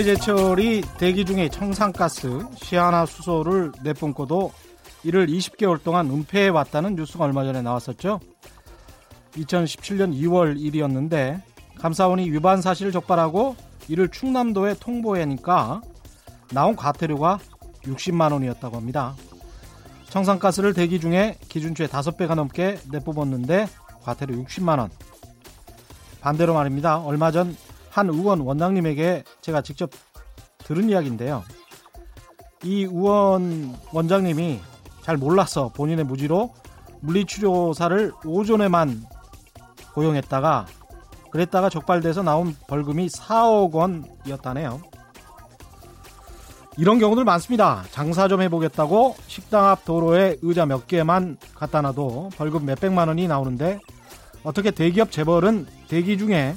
현대제철이 대기 중에 청산가스 시아나수소를 내뿜고도 이를 20개월 동안 은폐해 왔다는 뉴스가 얼마 전에 나왔었죠. 2017년 2월 1일이었는데 감사원이 위반 사실을 적발하고 이를 충남도에 통보하니까 나온 과태료가 60만 원이었다고 합니다. 청산가스를 대기 중에 기준치의 5배가 넘게 내뿜었는데 과태료 60만 원. 반대로 말입니다. 얼마 전 한 의원 원장님에게 제가 직접 들은 이야기인데요. 이 의원 원장님이 잘 몰라서 본인의 무지로 물리치료사를 오전에만 고용했다가 그랬다가 적발돼서 나온 벌금이 4억 원이었다네요. 이런 경우들 많습니다. 장사 좀 해보겠다고 식당 앞 도로에 의자 몇 개만 갖다 놔도 벌금 몇백만 원이 나오는데 어떻게 대기업 재벌은 대기 중에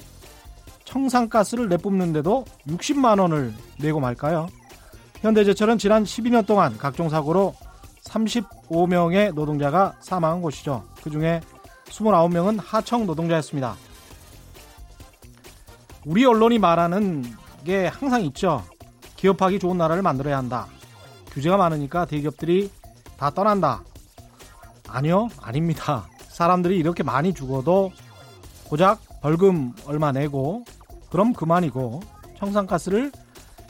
청산가스를 내뿜는데도 60만 원을 내고 말까요? 현대제철은 지난 12년 동안 각종 사고로 35명의 노동자가 사망한 곳이죠. 그 중에 29명은 하청 노동자였습니다. 우리 언론이 말하는 게 항상 있죠. 기업하기 좋은 나라를 만들어야 한다. 규제가 많으니까 대기업들이 다 떠난다. 아니요, 아닙니다. 사람들이 이렇게 많이 죽어도 고작 벌금 얼마 내고 그럼 그만이고 청산가스를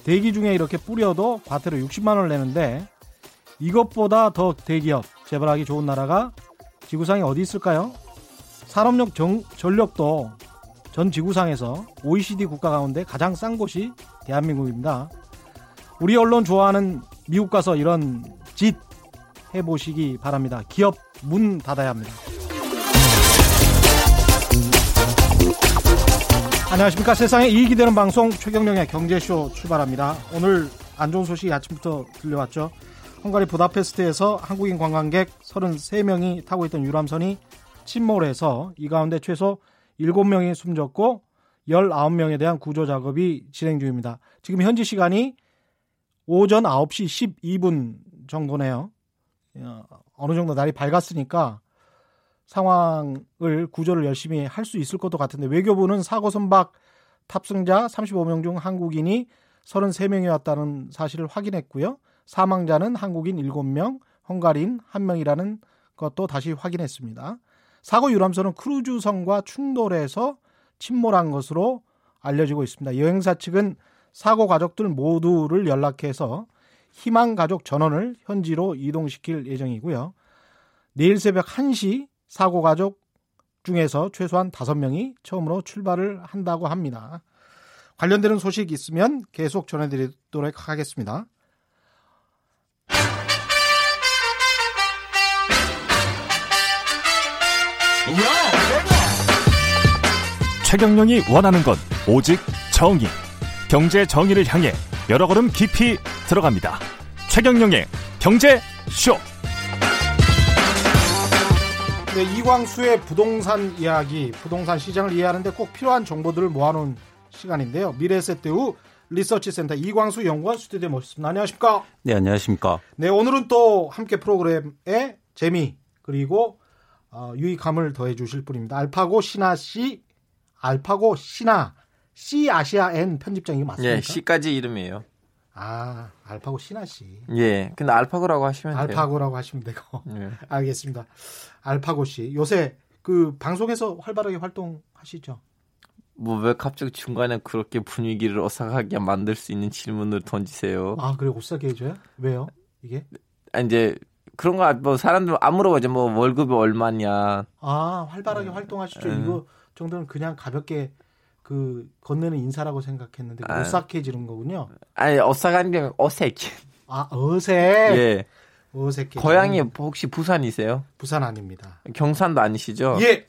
대기 중에 이렇게 뿌려도 과태료 60만 원을 내는데 이것보다 더 대기업 재벌하기 좋은 나라가 지구상에 어디 있을까요? 산업력 정, 전력도 전 지구상에서 OECD 국가 가운데 가장 싼 곳이 대한민국입니다. 우리 언론 좋아하는 미국 가서 이런 짓 해보시기 바랍니다. 기업 문 닫아야 합니다. 안녕하십니까. 세상에 이익이 되는 방송 최경령의 경제쇼 출발합니다. 오늘 안 좋은 소식이 아침부터 들려왔죠. 헝가리 부다페스트에서 한국인 관광객 33명이 타고 있던 유람선이 침몰해서 이 가운데 최소 7명이 숨졌고 19명에 대한 구조 작업이 진행 중입니다. 지금 현지 시간이 오전 9시 12분 정도네요. 어, 어느 정도 날이 밝았으니까 상황을 구조를 열심히 할 수 있을 것도 같은데 외교부는 사고 선박 탑승자 35명 중 한국인이 33명이었다는 사실을 확인했고요. 사망자는 한국인 7명, 헝가리인 1명이라는 것도 다시 확인했습니다. 사고 유람선은 크루즈선과 충돌해서 침몰한 것으로 알려지고 있습니다. 여행사 측은 사고 가족들 모두를 연락해서 희망 가족 전원을 현지로 이동시킬 예정이고요. 내일 새벽 1시 사고 가족 중에서 최소한 5명이 처음으로 출발을 한다고 합니다. 관련되는 소식 있으면 계속 전해드리도록 하겠습니다. 최경령이 원하는 건 오직 정의. 경제 정의를 향해 여러 걸음 깊이 들어갑니다. 최경령의 경제 쇼. 네, 이광수의 부동산 이야기, 부동산 시장을 이해하는데 꼭 필요한 정보들을 모아놓은 시간인데요. 미래세대우 리서치센터 이광수 연구원 스튜디오에 모셨습니다. 안녕하십니까? 네, 안녕하십니까? 네, 오늘은 또 함께 프로그램에 재미 그리고 어, 유익함을 더해 주실 분입니다. 알파고 신하 씨, 알파고 신하 C 아시아 N 편집장이 맞습니까? 예, C까지 이름이에요. 아, 알파고 신하 씨. 예, 근데 알파고라고 하시면 돼요. 알파고라고 하시면 되고. 예. 알겠습니다. 알파고 씨. 요새 그 방송에서 활발하게 활동하시죠? 뭐 왜 갑자기 중간에 그렇게 분위기를 어색하게 만들 수 있는 질문을 던지세요? 아, 그래 옷싸게 해줘요? 왜요? 이게? 아, 이제 그런 거 뭐 사람들 안 물어보죠. 뭐 월급이 얼마냐. 아, 활발하게 음. 활동하시죠. 음. 이거 정도는 그냥 가볍게 그 건네는 인사라고 생각했는데 아. 오싹해지는 거군요. 아니 어색한 게 어색. 아, 어색. 예. 어색해. 고향이 혹시 부산이세요? 부산 아닙니다. 경산도 아니시죠? 예.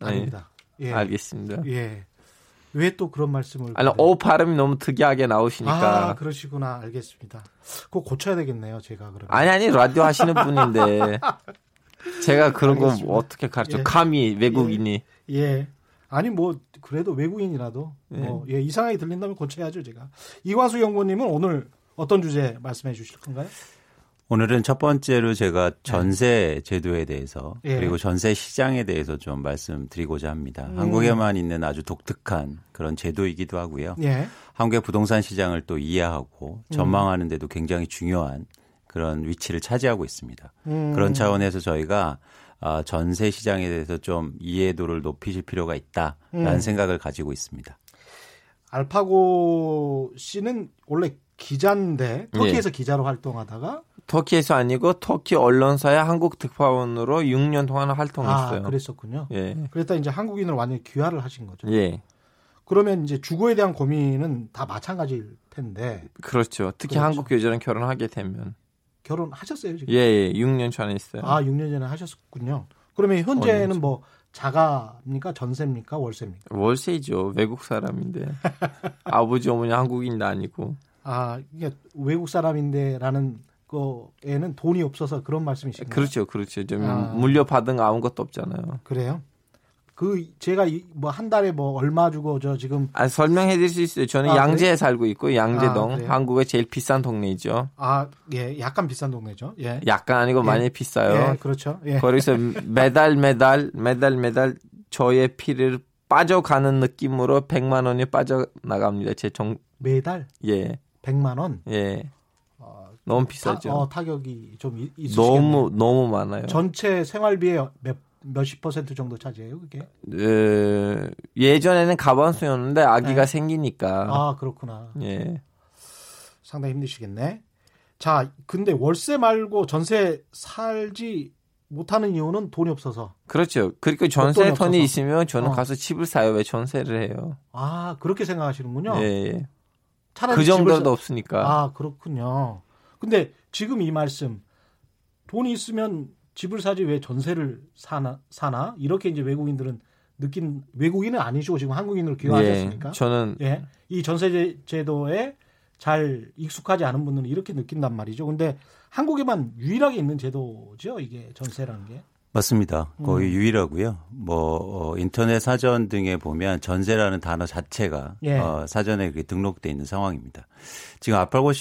아닙니다. 예. 알겠습니다. 예. 왜 또 그런 말씀을? 아니 그래요? 오 발음이 너무 특이하게 나오시니까. 아, 그러시구나. 알겠습니다. 그거 고쳐야 되겠네요, 제가 그러면. 아니 아니 라디오 하시는 분인데 제가 그런 거. 어떻게 가르쳐? 예. 감히 외국인이 예. 아니 뭐 그래도 외국인이라도 뭐 예, 이상하게 들린다면 고쳐야죠, 제가. 이광수 연구원님은 오늘 어떤 주제 말씀해 주실 건가요? 오늘은 첫 번째로 제가 전세 제도에 대해서 예. 그리고 전세 시장에 대해서 좀 말씀드리고자 합니다. 음. 한국에만 있는 아주 독특한 그런 제도이기도 하고요. 예. 한국의 부동산 시장을 또 이해하고 음. 전망하는 데도 굉장히 중요한 그런 위치를 차지하고 있습니다. 음. 그런 차원에서 저희가 아, 전세 시장에 대해서 좀 이해도를 높이실 필요가 있다라는 음. 생각을 가지고 있습니다. 알파고 씨는 원래 기자인데 예. 터키에서 기자로 활동하다가 터키에서 아니고 터키 언론사의 한국 특파원으로 6년 동안 활동했어요. 아, 그랬었군요. 예. 그랬다 이제 한국인으로 완전히 귀화를 하신 거죠. 예. 그러면 이제 주거에 대한 고민은 다 마찬가지일 텐데 그렇죠. 특히 그렇죠. 한국 여자랑 결혼하게 되면 결혼하셨어요 지금? 예, 예. 6년 전에 했어요. 아, 6년 전에 하셨군요. 그러면 현재는 뭐 자가입니까? 전세입니까? 월세입니까? 월세이죠. 외국 사람인데. 아버지 어머니 한국인도 아니고. 아, 이게 외국 사람인데라는 거에는 돈이 없어서 그런 말씀이신가요? 그렇죠. 그렇죠. 좀 아. 물려받은 거 아무것도 없잖아요. 그래요? 그 제가 뭐 한 달에 뭐 얼마 주고 저 지금 아, 설명해 드릴 수 있어요. 저는 아, 양재에 살고 있고 양재동 아? 한국의 제일 비싼 동네이죠. 아, 예, 약간 비싼 동네죠. 예. 약간 아니고 예. 많이 비싸요. 예, 그렇죠. 예. 거기서 매달 매달 매달 매달 저의 피를 빠져가는 느낌으로 100만 원이 빠져나갑니다. 제 정, 매달 예, 100만 원. 예. 어, 너무 타, 비싸죠. 어, 타격이 좀 있- 있으시겠네요. 너무 너무 많아요. 전체 생활비의 몇 몇십 퍼센트 정도 차지해요, 그게? 에, 예전에는 가반수였는데 아기가 네. 생기니까 아, 그렇구나. 예. 상당히 힘드시겠네. 자, 근데 월세 말고 전세 살지 못하는 이유는 돈이 없어서. 그렇죠. 그리고 돈이 전세. 돈이 있으면 저는 어. 가서 집을 사요. 왜 전세를 해요? 아, 그렇게 생각하시는군요. 예, 예. 차라리 그 정도도 사- 없으니까. 아, 그렇군요. 근데 지금 이 말씀 돈이 있으면 집을 사지 왜 전세를 사나 사나 이렇게 이제 외국인들은 느낀 외국인은 아니죠 지금 한국인으로 귀화하셨으니까 예, 저는 예, 이 전세 제- 제도에 잘 익숙하지 않은 분들은 이렇게 느낀단 말이죠. 근데 한국에만 유일하게 있는 제도죠 이게 전세라는 게. 맞습니다. 거의 음. 유일하고요. 뭐 어, 인터넷 사전 등에 보면 전세라는 단어 자체가 예. 어, 사전에 등록돼 있는 상황입니다. 지금 아팔고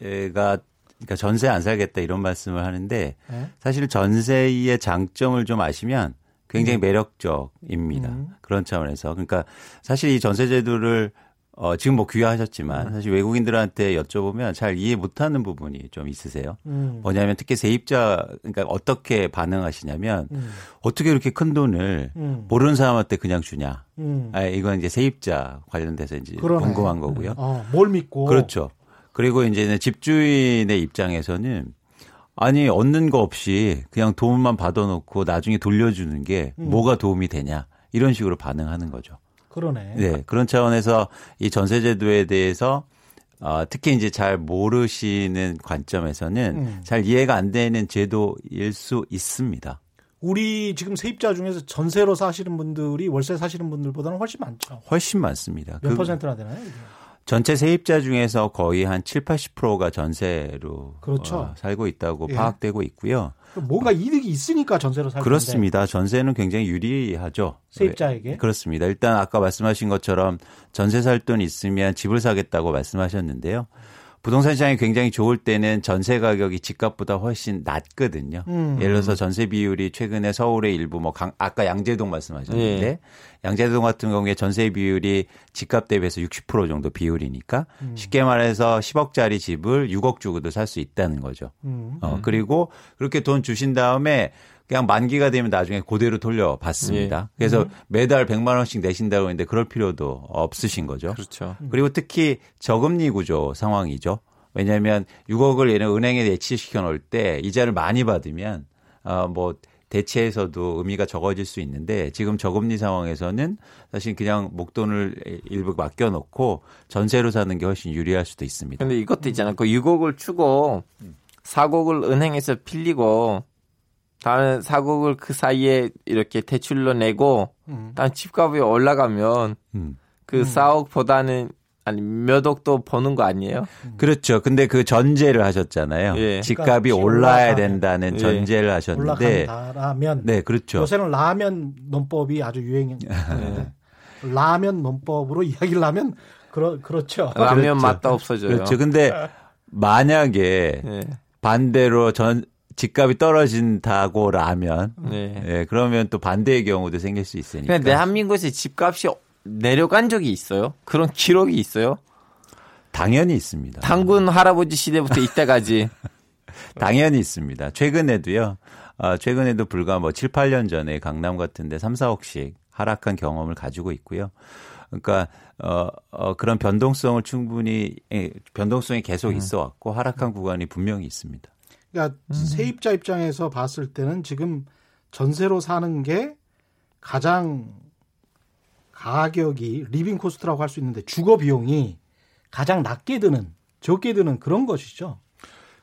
씨가 그러니까 전세 안 살겠다 이런 말씀을 하는데 예? 사실 전세의 장점을 좀 아시면 굉장히 매력적입니다. 음. 그런 차원에서 그러니까 사실 이 전세 제도를 어, 지금 뭐 음. 귀화하셨지만 사실 외국인들한테 여쭤보면 잘 이해 못하는 부분이 좀 있으세요. 음. 뭐냐면 특히 세입자 그러니까 어떻게 반응하시냐면 음. 어떻게 이렇게 큰 돈을 음. 모르는 사람한테 그냥 주냐. 음. 아, 이건 이제 세입자 관련돼서 이제 그러네. 궁금한 거고요. 어, 뭘 믿고 그렇죠. 그리고 이제는 집주인의 입장에서는 아니 얻는 거 없이 그냥 돈만 받아놓고 나중에 돌려주는 게 음. 뭐가 도움이 되냐 이런 식으로 반응하는 거죠. 그러네. 네 그런 차원에서 이 전세제도에 대해서 어, 특히 이제 잘 모르시는 관점에서는 음. 잘 이해가 안 되는 제도일 수 있습니다. 우리 지금 세입자 중에서 전세로 사시는 분들이 월세 사시는 분들보다는 훨씬 많죠. 훨씬 많습니다. 몇 그 퍼센트나 되나요? 이게? 전체 세입자 중에서 거의 한 7, 80%가 전세로 그렇죠. 어, 살고 있다고 예. 파악되고 있고요. 뭔가 이득이 있으니까 전세로 살 텐데. 그렇습니다. 전세는 굉장히 유리하죠. 세입자에게? 네, 그렇습니다. 일단 아까 말씀하신 것처럼 전세 살 돈 있으면 집을 사겠다고 말씀하셨는데요. 부동산 시장이 굉장히 좋을 때는 전세 가격이 집값보다 훨씬 낮거든요. 음. 예를 들어서 전세 비율이 최근에 서울의 일부 뭐 강- 아까 양재동 말씀하셨는데 예. 양재동 같은 경우에 전세 비율이 집값 대비해서 60% 정도 비율이니까 음. 쉽게 말해서 10억짜리 집을 6억 주고도 살 수 있다는 거죠. 음. 어, 그리고 그렇게 돈 주신 다음에 그냥 만기가 되면 나중에 그대로 돌려받습니다. 그래서 매달 100만 원씩 내신다고 했는데 그럴 필요도 없으신 거죠. 그렇죠. 그리고 특히 저금리 구조 상황이죠. 왜냐하면 6억을 얘는 은행에 예치시켜 놓을 때 이자를 많이 받으면 어뭐 대체에서도 의미가 적어질 수 있는데 지금 저금리 상황에서는 사실 그냥 목돈을 일부 맡겨놓고 전세로 사는 게 훨씬 유리할 수도 있습니다. 근데 이것도 있잖아요. 그 6억을 주고 4억을 은행에서 빌리고 다음에 4억을 그 사이에 이렇게 대출로 내고 음. 다음 집값이 올라가면 음. 그 4억보다는 아니 몇 억도 버는 거 아니에요? 그렇죠. 근데 그 전제를 하셨잖아요. 예. 집값이 집값이 올라야. 된다는 예. 전제를 하셨는데 올라간다라면 네, 그렇죠. 요새는 라면 논법이 아주 유행인데 라면 논법으로 이야기를 하면 그러, 그렇죠. 라면 그렇죠. 맛도 없어져요. 그렇죠. 근데 만약에 예. 반대로 전 집값이 떨어진다고 라면 네. 예, 그러면 또 반대의 경우도 생길 수 있으니까. 근데 대한민국에 집값이 내려간 적이 있어요? 그런 기록이 있어요? 당연히 있습니다. 당군 할아버지 시대부터 이때까지. 당연히 있습니다. 최근에도요. 어, 최근에도 불과 뭐 7, 8년 전에 강남 같은데 3, 4억씩 하락한 경험을 가지고 있고요. 그러니까 어, 어 그런 변동성을 충분히 예, 변동성이 계속 음. 있어 왔고 하락한 구간이 분명히 있습니다. 그러니까 세입자 입장에서 봤을 때는 지금 전세로 사는 게 가장 가격이 living cost라고 할 수 있는데 주거 비용이 가장 낮게 드는 적게 드는 그런 것이죠.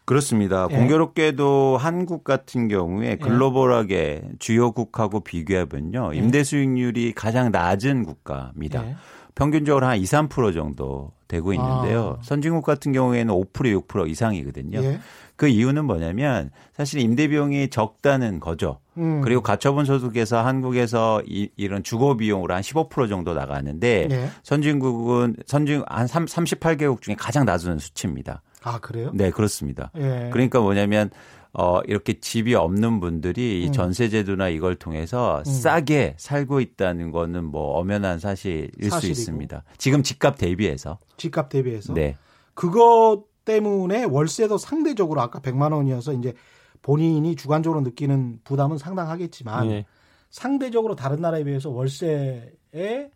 그렇습니다. 예. 공교롭게도 한국 같은 경우에 글로벌하게 주요국하고 비교해보면요. 예. 임대 수익률이 가장 낮은 국가입니다. 예. 평균적으로 한 2, 3% 정도 되고 있는데요. 아. 선진국 같은 경우에는 5% 6% 이상이거든요. 예. 그 이유는 뭐냐면 사실 임대 비용이 적다는 거죠. 음. 그리고 가처분 소득에서 한국에서 이, 이런 주거 비용으로 한 15% 정도 나가는데 예. 선진국은 선진 한 3, 38개국 중에 가장 낮은 수치입니다. 아 그래요? 네, 그렇습니다. 예. 그러니까 뭐냐면 어 이렇게 집이 없는 분들이 이 음. 전세 제도나 이걸 통해서 싸게 살고 있다는 거는 뭐 엄연한 사실일 수 사실이고. 있습니다. 지금 집값 대비해서. 집값 대비해서 네. 그것 때문에 월세도 상대적으로 아까 100만 원이어서 이제 본인이 주관적으로 느끼는 부담은 상당하겠지만 네. 상대적으로 다른 나라에 비해서 월세의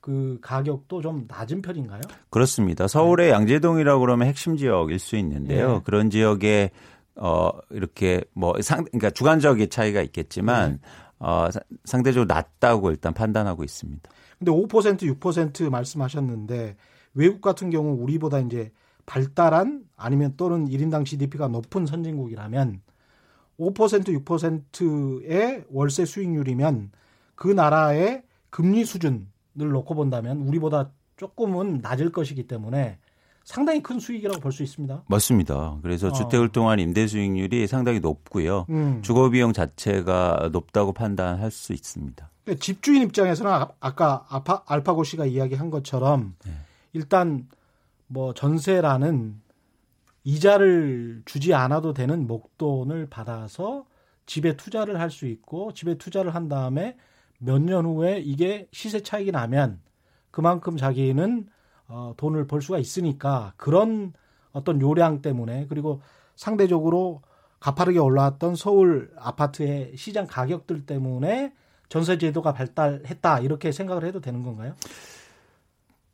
그 가격도 좀 낮은 편인가요? 그렇습니다. 서울의 양재동이라고 그러면 핵심 지역일 수 있는데요. 예. 그런 지역에 어 이렇게 뭐상 그러니까 주관적인 차이가 있겠지만 어 사- 상대적으로 낮다고 일단 판단하고 있습니다. 근데 5% 6% 말씀하셨는데 외국 같은 경우 우리보다 이제 발달한 아니면 또는 1인당 GDP가 높은 선진국이라면 5% 6%의 월세 수익률이면 그 나라의 금리 수준을 놓고 본다면 우리보다 조금은 낮을 것이기 때문에 상당히 큰 수익이라고 볼 수 있습니다. 맞습니다. 그래서 어. 주택을 통한 임대 수익률이 상당히 높고요. 음. 주거 비용 자체가 높다고 판단할 수 있습니다. 그러니까 집주인 입장에서는 아- 아까 아파, 알파고 씨가 이야기한 것처럼 일단 뭐 전세라는 이자를 주지 않아도 되는 목돈을 받아서 집에 투자를 할 수 있고 집에 투자를 한 다음에 몇 년 후에 이게 시세 차익이 나면 그만큼 자기는 어, 돈을 벌 수가 있으니까 그런 어떤 요량 때문에 그리고 상대적으로 가파르게 올라왔던 서울 아파트의 시장 가격들 때문에 전세 제도가 발달했다 이렇게 생각을 해도 되는 건가요?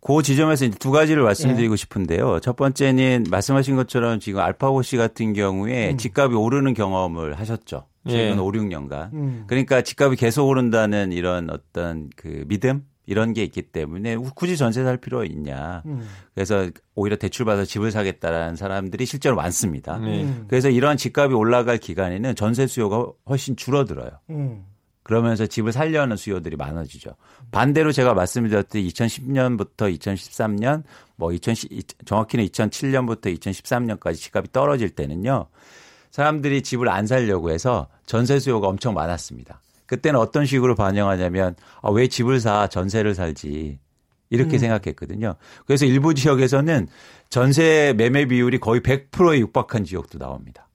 그 지점에서 이제 두 가지를 예. 말씀드리고 싶은데요. 첫 번째는 말씀하신 것처럼 지금 알파고 씨 같은 경우에 음. 집값이 오르는 경험을 하셨죠. 최근 예. 5, 6년간. 음. 그러니까 집값이 계속 오른다는 이런 어떤 그 믿음 이런 게 있기 때문에 굳이 전세 살 필요 있냐. 음. 그래서 오히려 대출 받아서 집을 사겠다라는 사람들이 실제로 많습니다. 네. 음. 그래서 이러한 집값이 올라갈 기간에는 전세 수요가 훨씬 줄어들어요. 음. 그러면서 집을 살려는 수요들이 많아지죠. 반대로 제가 말씀드렸듯이 2010년부터 2013년, 뭐 2010, 정확히는 2007년부터 2013년까지 집값이 떨어질 때는요. 사람들이 집을 안 살려고 해서 전세 수요가 엄청 많았습니다. 그때는 어떤 식으로 반영하냐면 아, 왜 집을 사 전세를 살지 이렇게 음. 생각했거든요. 그래서 일부 지역에서는 전세 매매 비율이 거의 100%에 육박한 지역도 나옵니다.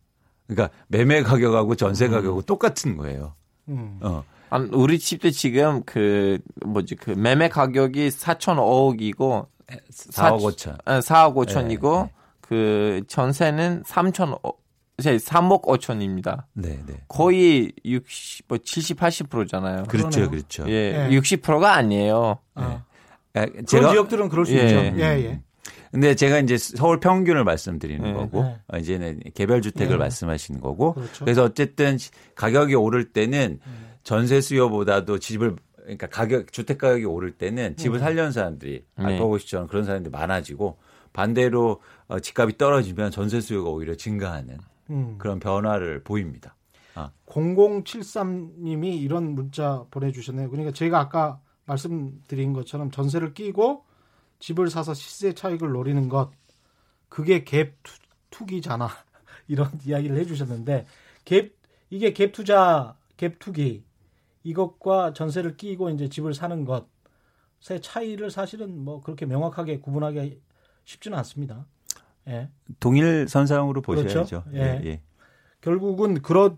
그러니까 매매 가격하고 전세 가격하고 똑같은 거예요. 음. 어. 아, 우리 집도 지금 그 뭐지 그 매매 가격이 4,500억이고 4억 5천. 4억 5천이고 네, 그 전세는 3천 3억 5천입니다. 네, 네. 거의 60, 뭐 70, 80%잖아요. 그렇죠, 그러네요. 그렇죠. 예, 예. 60%가 아니에요. 아. 아, 그런 제가 지역들은 그럴 수 예. 있죠. 예, 예. 근데 제가 이제 서울 평균을 말씀드리는 네. 거고 네. 어, 이제는 개별 주택을 네. 말씀하시는 거고 그렇죠. 그래서 어쨌든 가격이 오를 때는 전세 수요보다도 집을 그러니까 가격 주택 가격이 오를 때는 집을 살려는 사람들이 네. 알파고 시처럼 그런 사람들이 많아지고 반대로 어, 집값이 떨어지면 전세 수요가 오히려 증가하는 음. 그런 변화를 보입니다. 0073님이 이런 문자 보내주셨네요. 그러니까 저희가 아까 말씀드린 것처럼 전세를 끼고 집을 사서 시세 차익을 노리는 것 그게 갭 투- 투기잖아 이런 이야기를 해주셨는데 갭 이게 갭 투자 갭 투기 이것과 전세를 끼고 이제 집을 사는 것의 차이를 사실은 뭐 그렇게 명확하게 구분하기 쉽지는 않습니다. 예. 동일 선상으로 그렇죠. 보셔야죠. 예. 예. 결국은 그렇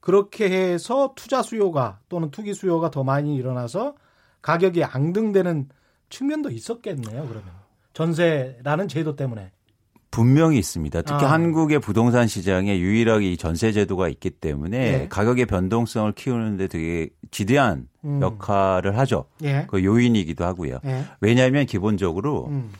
그렇게 해서 투자 수요가 또는 투기 수요가 더 많이 일어나서 가격이 앙등되는 측면도 있었겠네요. 그러면 전세라는 제도 때문에. 분명히 있습니다. 특히 아. 한국의 부동산 시장에 유일하게 이 전세 제도가 있기 때문에 예. 가격의 변동성을 키우는데 되게 지대한 음. 역할을 하죠. 예. 그 요인이기도 하고요. 예. 왜냐하면 기본적으로 음.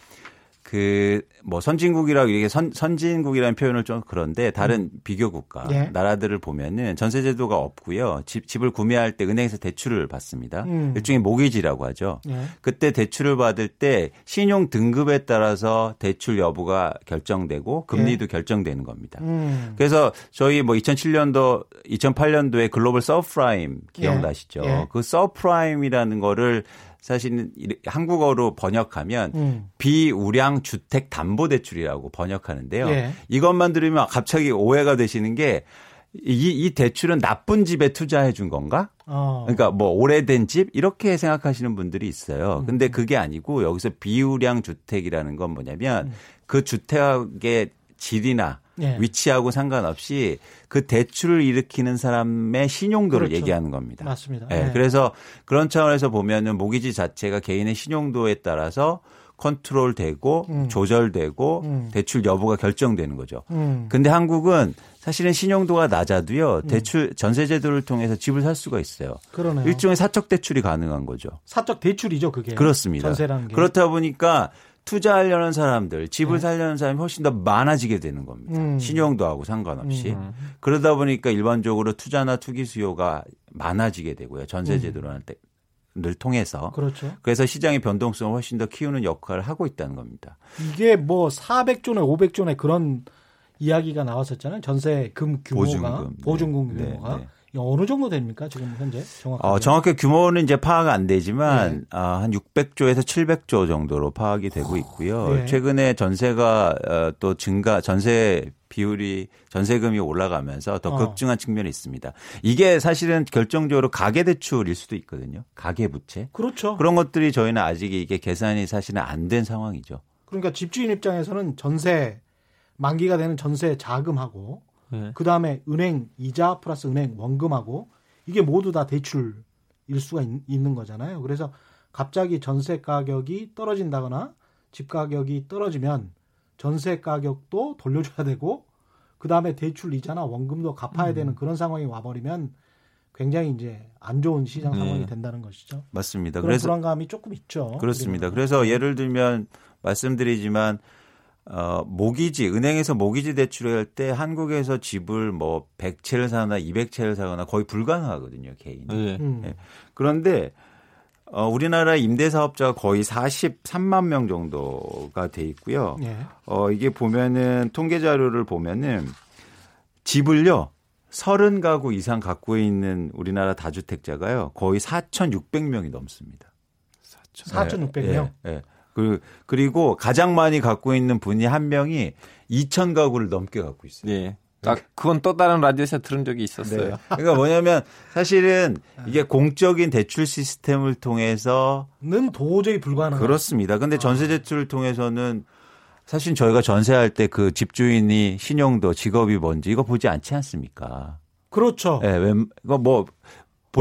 그 뭐 선진국이라고 이게 선 선진국이라는 표현을 좀 그런데 다른 비교 국가 예. 나라들을 보면은 전세 제도가 없고요. 집 집을 구매할 때 은행에서 대출을 받습니다. 음. 일종의 모기지라고 하죠. 예. 그때 대출을 받을 때 신용 등급에 따라서 대출 여부가 결정되고 금리도 결정되는 겁니다. 음. 그래서 저희 뭐 2007년도, 2008년도에 글로벌 서프라임 기억나시죠? 예. 예. 그 subprime이라는 거를 사실은 이- 한국어로 번역하면 음. 비우량 주택 담보 대출이라고 번역하는데요. 예. 이것만 들으면 갑자기 오해가 되시는 게 이, 이 대출은 나쁜 집에 투자해 준 건가? 어. 그러니까 뭐 오래된 집 이렇게 생각하시는 분들이 음. 있어요. 근데 그게 아니고 여기서 비우량 주택이라는 건 뭐냐면 음. 그 주택의 질이나 예. 위치하고 상관없이 그 대출을 일으키는 사람의 신용도를 그렇죠. 얘기하는 겁니다. 맞습니다. 예, 예. 그래서 그런 차원에서 보면은 모기지 자체가 개인의 신용도에 따라서 컨트롤 되고 음. 조절되고 음. 대출 여부가 결정되는 거죠. 음. 근데 한국은 사실은 신용도가 낮아도요. 대출 전세 제도를 통해서 집을 살 수가 있어요. 그러네요. 일종의 사적 대출이 가능한 거죠. 사적 대출이죠, 그게. 그렇습니다. 전세라는 게. 그렇다 보니까 투자하려는 사람들, 집을 네. 살려는 사람이 훨씬 더 많아지게 되는 겁니다. 음. 신용도 하고 상관없이. 음. 그러다 보니까 일반적으로 투자나 투기 수요가 많아지게 되고요. 전세 제도를 늘 통해서. 그렇죠. 그래서 시장의 변동성을 훨씬 더 키우는 역할을 하고 있다는 겁니다. 이게 뭐 400조네 500조네 그런 이야기가 나왔었잖아요. 전세금 규모가 보증금. 보증금 네. 규모가 네, 네. 어느 정도 됩니까 지금 현재 정확하게? 어, 정확히 규모는 이제 파악 안 되지만 네. 아, 한 600조에서 700조 정도로 파악이 되고 있고요. 네. 최근에 전세가 어, 또 증가 전세 비율이 전세금이 올라가면서 더 어. 급증한 측면이 있습니다. 이게 사실은 결정적으로 가계 대출일 수도 있거든요. 가계 부채. 그렇죠. 그런 것들이 저희는 아직 이게 계산이 사실은 안 된 상황이죠. 그러니까 집주인 입장에서는 전세 만기가 되는 전세 자금하고 네. 그 다음에 은행 이자 플러스 은행 원금하고 이게 모두 다 대출일 수가 있, 있는 거잖아요. 그래서 갑자기 전세 가격이 떨어진다거나 집 가격이 떨어지면 전세 가격도 돌려줘야 되고 그 다음에 대출 이자나 원금도 갚아야 되는 그런 상황이 와버리면 굉장히 이제 안 좋은 시장 상황이 네. 된다는 것이죠. 맞습니다. 그런 그래서 불안감이 조금 있죠. 그렇습니다. 그래서 예를 들면 말씀드리지만 어, 모기지, 은행에서 모기지 대출할 때 한국에서 집을 뭐 100채를 사거나 200채를 사거나 거의 불가능하거든요, 개인이. 네. 음. 예. 그런데 어, 우리나라 임대사업자가 거의 43만 명 정도가 돼 있고요. 예. 어, 이게 보면은 통계 자료를 보면은 집을요. 30가구 이상 갖고 있는 우리나라 다주택자가요. 거의 4,600명이 넘습니다. 4,600명. 예, 예. 그, 그리고 가장 많이 갖고 있는 분이 한 명이 2천 가구를 넘게 갖고 있어요. 네. 딱 그건 또 다른 라디오에서 들은 적이 있었어요. 네. 그러니까 뭐냐면 사실은 이게 공적인 대출 시스템을 통해서 는 도저히 불가능한. 그렇습니다. 근데 전세 대출을 통해서는 사실 저희가 전세할 때 그 집주인이 신용도 직업이 뭔지 이거 보지 않지 않습니까? 그렇죠. 예, 웬, 이거 뭐볼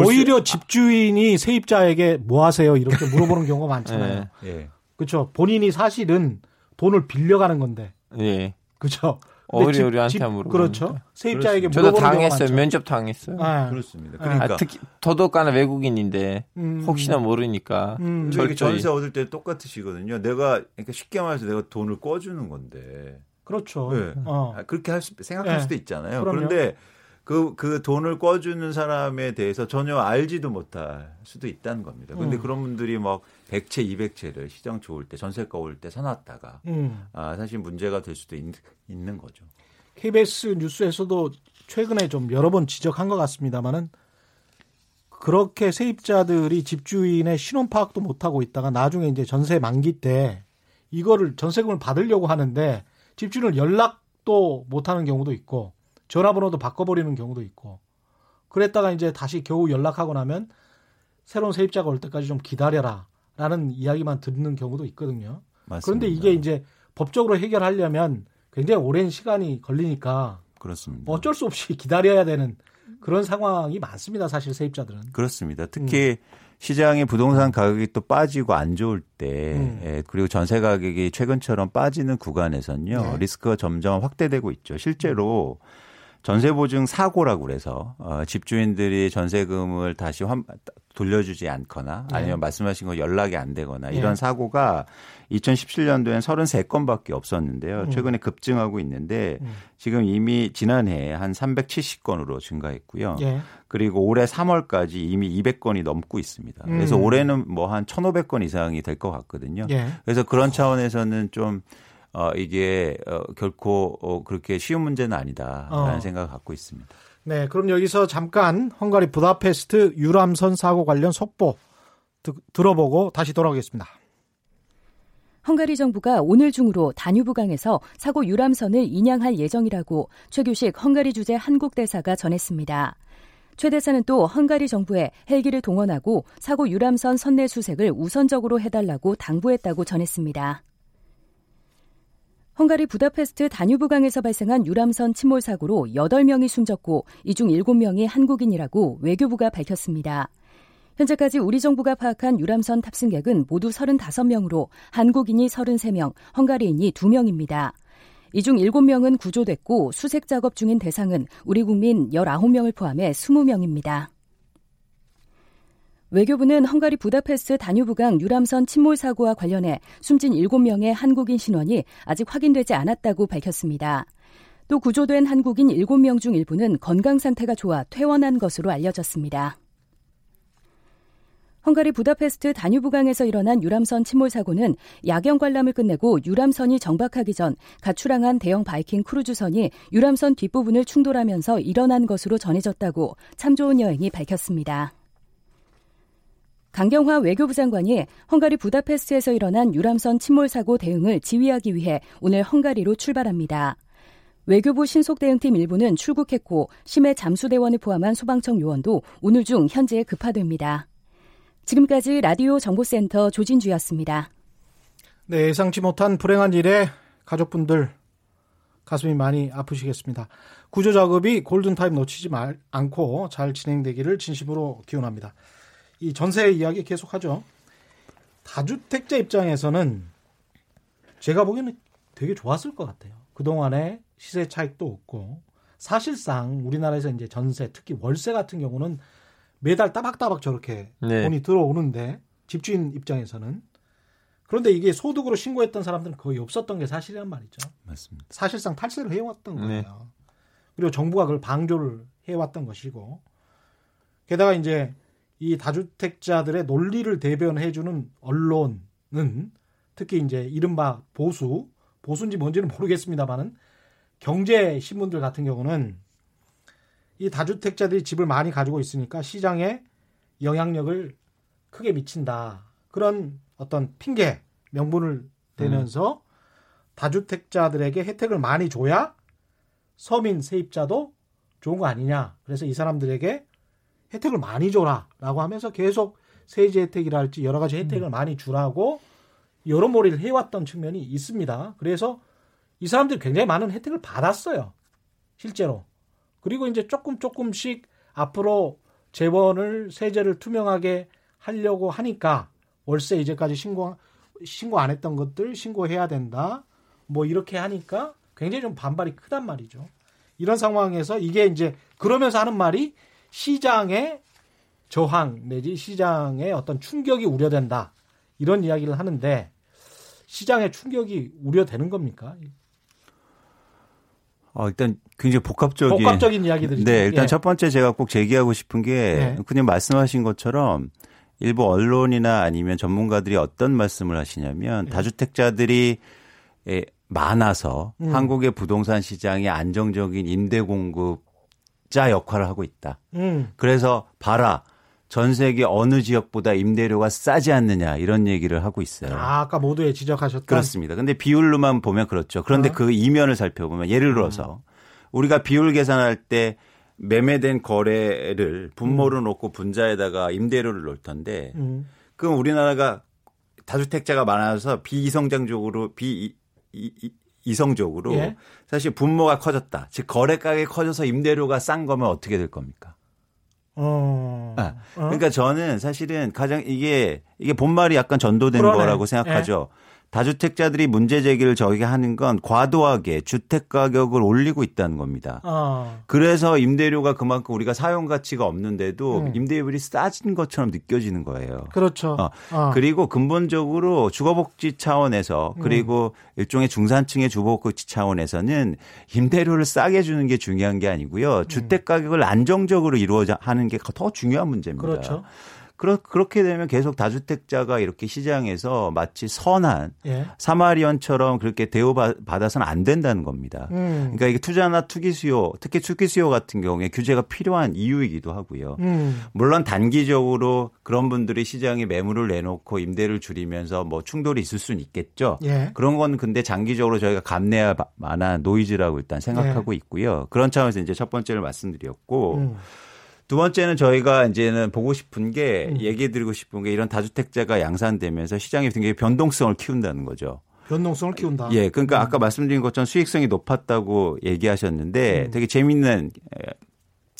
수- 오히려 집주인이 세입자에게 뭐 하세요? 이렇게 물어보는 경우가 많잖아요. 네. 예. 그렇죠. 본인이 사실은 돈을 빌려가는 건데. 네. 그렇죠. 오히려 우리한테 물어보니까. 그렇죠. 세입자에게 저도 당했어요. 면접 당했어요. 아, 그렇습니다. 아, 그러니까 아, 특히 더더욱가나 외국인인데 음. 혹시나 모르니까 음. 이게 철저히 전세 얻을 때 똑같으시거든요. 내가 그러니까 쉽게 말해서 내가 돈을 꿔주는 건데 그렇죠. 네. 어. 아, 그렇게 할 수, 생각할 네. 수도 있잖아요. 그럼요. 그런데 그, 그 돈을 꿔주는 사람에 대해서 전혀 알지도 못할 수도 있다는 겁니다. 근데 음. 그런 분들이 막 100채, 200채를 시장 좋을 때, 전세가 올 때 사놨다가 음. 아, 사실 문제가 될 수도 있, 있는 거죠. KBS 뉴스에서도 최근에 좀 여러 번 지적한 것 같습니다만은 그렇게 세입자들이 집주인의 신원 파악도 못 하고 있다가 나중에 이제 전세 만기 때 이거를 전세금을 받으려고 하는데 집주인을 연락도 못 하는 경우도 있고 전화번호도 바꿔버리는 경우도 있고 그랬다가 이제 다시 겨우 연락하고 나면 새로운 세입자가 올 때까지 좀 기다려라 라는 이야기만 듣는 경우도 있거든요. 맞습니다. 그런데 이게 이제 법적으로 해결하려면 굉장히 오랜 시간이 걸리니까 그렇습니다. 어쩔 수 없이 기다려야 되는 그런 상황이 많습니다. 사실 세입자들은. 그렇습니다. 특히 음. 시장의 부동산 가격이 또 빠지고 안 좋을 때 음. 예, 그리고 전세 가격이 최근처럼 빠지는 구간에서는요 네. 리스크가 점점 확대되고 있죠. 실제로 전세 보증 사고라고 그래서 어, 집주인들이 전세금을 다시 환, 돌려주지 않거나 네. 아니면 네. 말씀하신 거 연락이 안 되거나 네. 이런 사고가 2017년도엔 33건밖에 없었는데요. 음. 최근에 급증하고 있는데 음. 지금 이미 지난해에 한 370건으로 증가했고요. 예. 그리고 올해 3월까지 이미 200건이 넘고 있습니다. 그래서 음. 올해는 뭐 한 1,500건 이상이 될 것 같거든요. 예. 그래서 그런 차원에서는 좀 어, 이게 어, 결코 어, 그렇게 쉬운 문제는 아니다라는 어. 생각을 갖고 있습니다. 네, 그럼 여기서 잠깐 헝가리 부다페스트 유람선 사고 관련 속보 드, 들어보고 다시 돌아오겠습니다. 헝가리 정부가 오늘 중으로 다뉴브강에서 사고 유람선을 인양할 예정이라고 최규식 헝가리 주재 한국 대사가 전했습니다. 최 대사는 또 헝가리 정부에 헬기를 동원하고 사고 유람선 선내 수색을 우선적으로 해달라고 당부했다고 전했습니다. 헝가리 부다페스트 다뉴브강에서 발생한 유람선 침몰 사고로 8명이 숨졌고 이 중 7명이 한국인이라고 외교부가 밝혔습니다. 현재까지 우리 정부가 파악한 유람선 탑승객은 모두 35명으로 한국인이 33명, 헝가리인이 2명입니다. 이 중 7명은 구조됐고 수색 작업 중인 대상은 우리 국민 19명을 포함해 20명입니다. 외교부는 헝가리 부다페스트 다뉴브강 유람선 침몰 사고와 관련해 숨진 7명의 한국인 신원이 아직 확인되지 않았다고 밝혔습니다. 또 구조된 한국인 7명 중 일부는 건강 상태가 좋아 퇴원한 것으로 알려졌습니다. 헝가리 부다페스트 다뉴브강에서 일어난 유람선 침몰 사고는 야경 관람을 끝내고 유람선이 정박하기 전 갓 출항한 대형 바이킹 크루즈선이 유람선 뒷부분을 충돌하면서 일어난 것으로 전해졌다고 참 좋은 여행이 밝혔습니다. 강경화 외교부 장관이 헝가리 부다페스트에서 일어난 유람선 침몰 사고 대응을 지휘하기 위해 오늘 헝가리로 출발합니다. 외교부 신속대응팀 일부는 출국했고 심해 잠수대원을 포함한 소방청 요원도 오늘 중 현지 급파됩니다. 지금까지 라디오 정보센터 조진주였습니다. 네, 예상치 못한 불행한 일에 가족분들 가슴이 많이 아프시겠습니다. 구조 작업이 골든타임 놓치지 말, 않고 잘 진행되기를 진심으로 기원합니다. 이 전세 이야기 계속하죠. 다주택자 입장에서는 제가 보기에는 되게 좋았을 것 같아요. 그동안에 시세 차익도 없고 사실상 우리나라에서 이제 전세 특히 월세 같은 경우는 매달 따박따박 저렇게 네. 돈이 들어오는데 집주인 입장에서는 그런데 이게 소득으로 신고했던 사람들은 거의 없었던 게 사실이란 말이죠. 맞습니다. 사실상 탈세를 해왔던 네. 거예요. 그리고 정부가 그걸 방조를 해왔던 것이고 게다가 이제 이 다주택자들의 논리를 대변해주는 언론은 특히 이제 이른바 보수, 보수인지 뭔지는 모르겠습니다만은 경제 신문들 같은 경우는 이 다주택자들이 집을 많이 가지고 있으니까 시장에 영향력을 크게 미친다. 그런 어떤 핑계, 명분을 대면서 음. 다주택자들에게 혜택을 많이 줘야 서민 세입자도 좋은 거 아니냐. 그래서 이 사람들에게 혜택을 많이 줘라라고 하면서 계속 세제 혜택이랄지 여러 가지 혜택을 음. 많이 주라고 여러모리를 해왔던 측면이 있습니다. 그래서 이 사람들이 굉장히 많은 혜택을 받았어요. 실제로. 그리고 이제 조금 조금씩 앞으로 재원을 세제를 투명하게 하려고 하니까 월세 이제까지 신고 신고 안 했던 것들 신고해야 된다. 뭐 이렇게 하니까 굉장히 좀 반발이 크단 말이죠. 이런 상황에서 이게 이제 그러면서 하는 말이 시장의 저항 내지 시장의 어떤 충격이 우려된다. 이런 이야기를 하는데 시장의 충격이 우려되는 겁니까? 어, 일단 굉장히 복합적인 복합적인 이야기들이 네, 일단 예. 첫 번째 제가 꼭 제기하고 싶은 게 예. 그냥 말씀하신 것처럼 일부 언론이나 아니면 전문가들이 어떤 말씀을 하시냐면 예. 다주택자들이 많아서 음. 한국의 부동산 시장이 안정적인 임대 공급 자 역할을 하고 있다. 음. 그래서 봐라. 전 세계 어느 지역보다 임대료가 싸지 않느냐 이런 얘기를 하고 있어요. 아, 아까 모두에 지적하셨던 그렇습니다. 근데 비율로만 보면 그렇죠. 그런데 어. 그 이면을 살펴보면 예를 들어서 음. 우리가 비율 계산할 때 매매된 거래를 분모를 음. 놓고 분자에다가 임대료를 놓을 텐데 음. 그럼 우리나라가 다주택자가 많아서 비성장적으로 비 이, 이, 이성적으로 예. 사실 분모가 커졌다. 즉 거래 가격이 커져서 임대료가 싼 거면 어떻게 될 겁니까? 어. 아, 어? 그러니까 저는 사실은 가장 이게 이게 본말이 약간 전도된 그러네. 거라고 생각하죠. 다주택자들이 문제 제기를 저희가 하는 건 과도하게 주택 가격을 올리고 있다는 겁니다. 어. 그래서 임대료가 그만큼 우리가 사용 가치가 없는데도 음. 임대료율이 싸진 것처럼 느껴지는 거예요. 그렇죠. 어, 어. 그리고 근본적으로 주거복지 차원에서 음. 그리고 일종의 중산층의 주거복지 차원에서는 임대료를 싸게 주는 게 중요한 게 아니고요. 주택 가격을 안정적으로 이루어져 하는 게 더 중요한 문제입니다. 음. 그렇죠. 그렇, 그렇게 되면 계속 다주택자가 이렇게 시장에서 마치 선한 예. 사마리언처럼 그렇게 대우받아서는 안 된다는 겁니다. 음. 그러니까 이게 투자나 투기 수요, 특히 투기 수요 같은 경우에 규제가 필요한 이유이기도 하고요. 음. 물론 단기적으로 그런 분들이 시장에 매물을 내놓고 임대를 줄이면서 뭐 충돌이 있을 수는 있겠죠. 예. 그런 건 근데 장기적으로 저희가 감내할 만한 노이즈라고 일단 생각하고 있고요. 그런 차원에서 이제 첫 번째를 말씀드렸고 음. 두 번째는 저희가 이제는 보고 싶은 게 음. 얘기해 드리고 싶은 게 이런 다주택자가 양산되면서 시장이 굉장히 변동성을 키운다는 거죠. 변동성을 키운다. 예, 그러니까 음. 아까 말씀드린 것처럼 수익성이 높았다고 얘기하셨는데 음. 되게 재밌는 에,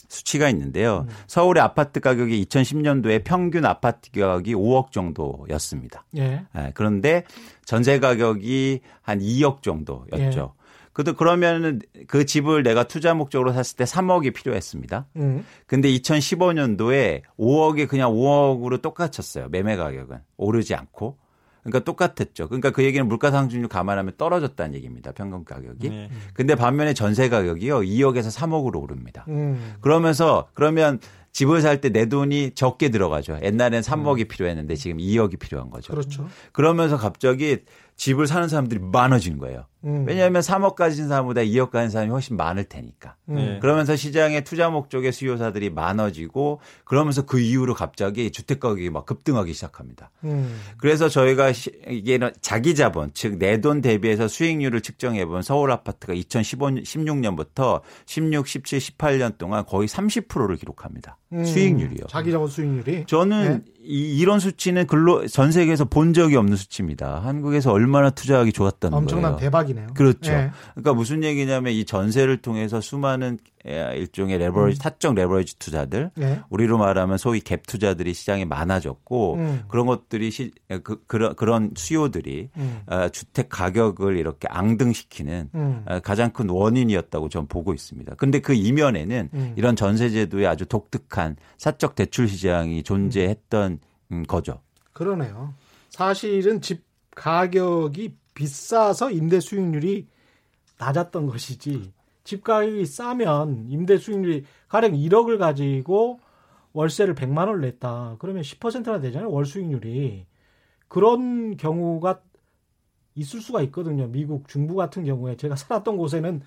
수치가 있는데요. 음. 서울의 아파트 가격이 2010년도에 평균 아파트 가격이 5억 정도였습니다. 예. 예, 그런데 전세 가격이 한 2억 정도였죠. 예. 그도 그러면은 그 집을 내가 투자 목적으로 샀을 때 3억이 필요했습니다. 음. 근데 2015년도에 5억이 그냥 5억으로 똑같았어요. 매매 가격은 오르지 않고. 그러니까 똑같았죠. 그러니까 그 얘기는 물가 상승률 감안하면 떨어졌다는 얘기입니다. 평균 가격이. 네. 근데 반면에 전세 가격이요. 2억에서 3억으로 오릅니다. 음. 그러면서 그러면 집을 살 때 내 돈이 적게 들어가죠. 옛날엔 3억이 필요했는데 지금 2억이 필요한 거죠. 그렇죠. 그러면서 갑자기 집을 사는 사람들이 많아지는 거예요. 음. 왜냐하면 3억 가진 사람보다 2억 가진 사람이 훨씬 많을 테니까. 음. 네. 그러면서 시장에 투자 목적의 수요사들이 많아지고 그러면서 그 이후로 갑자기 주택 가격이 막 급등하기 시작합니다. 음. 그래서 저희가 시- 이게 자기 자본 즉 내 돈 대비해서 수익률을 측정해 본 서울 아파트가 2015년 16년부터 16, 17, 18년 동안 거의 30%를 기록합니다. 음. 수익률이요. 자기 자본 수익률이. 저는 이, 이런 수치는 근로 전 세계에서 본 적이 없는 수치입니다. 한국에서 얼마나 투자하기 엄청난 거예요. 대박이네요. 그렇죠. 예. 그러니까 무슨 얘기냐면 이 전세를 통해서 수많은 에, 일종의 레버리지 타적 레버리지 투자들 예. 우리로 말하면 소위 갭 투자들이 시장에 많아졌고 음. 그런 것들이 시, 그, 그런 그런 수요들이 음. 어, 주택 가격을 이렇게 앙등시키는 음. 어, 가장 큰 원인이었다고 저는 보고 있습니다. 근데 그 이면에는 음. 이런 전세 제도의 아주 독특한 사적 대출 시장이 존재했던 음, 거죠. 그러네요. 사실은 집 가격이 비싸서 임대 수익률이 낮았던 것이지. 집 가격이 싸면 임대 수익률이 가령 1억을 가지고 월세를 100만 원을 냈다. 그러면 10%나 되잖아요. 월 수익률이. 그런 경우가 있을 수가 있거든요. 미국 중부 같은 경우에 제가 살았던 곳에는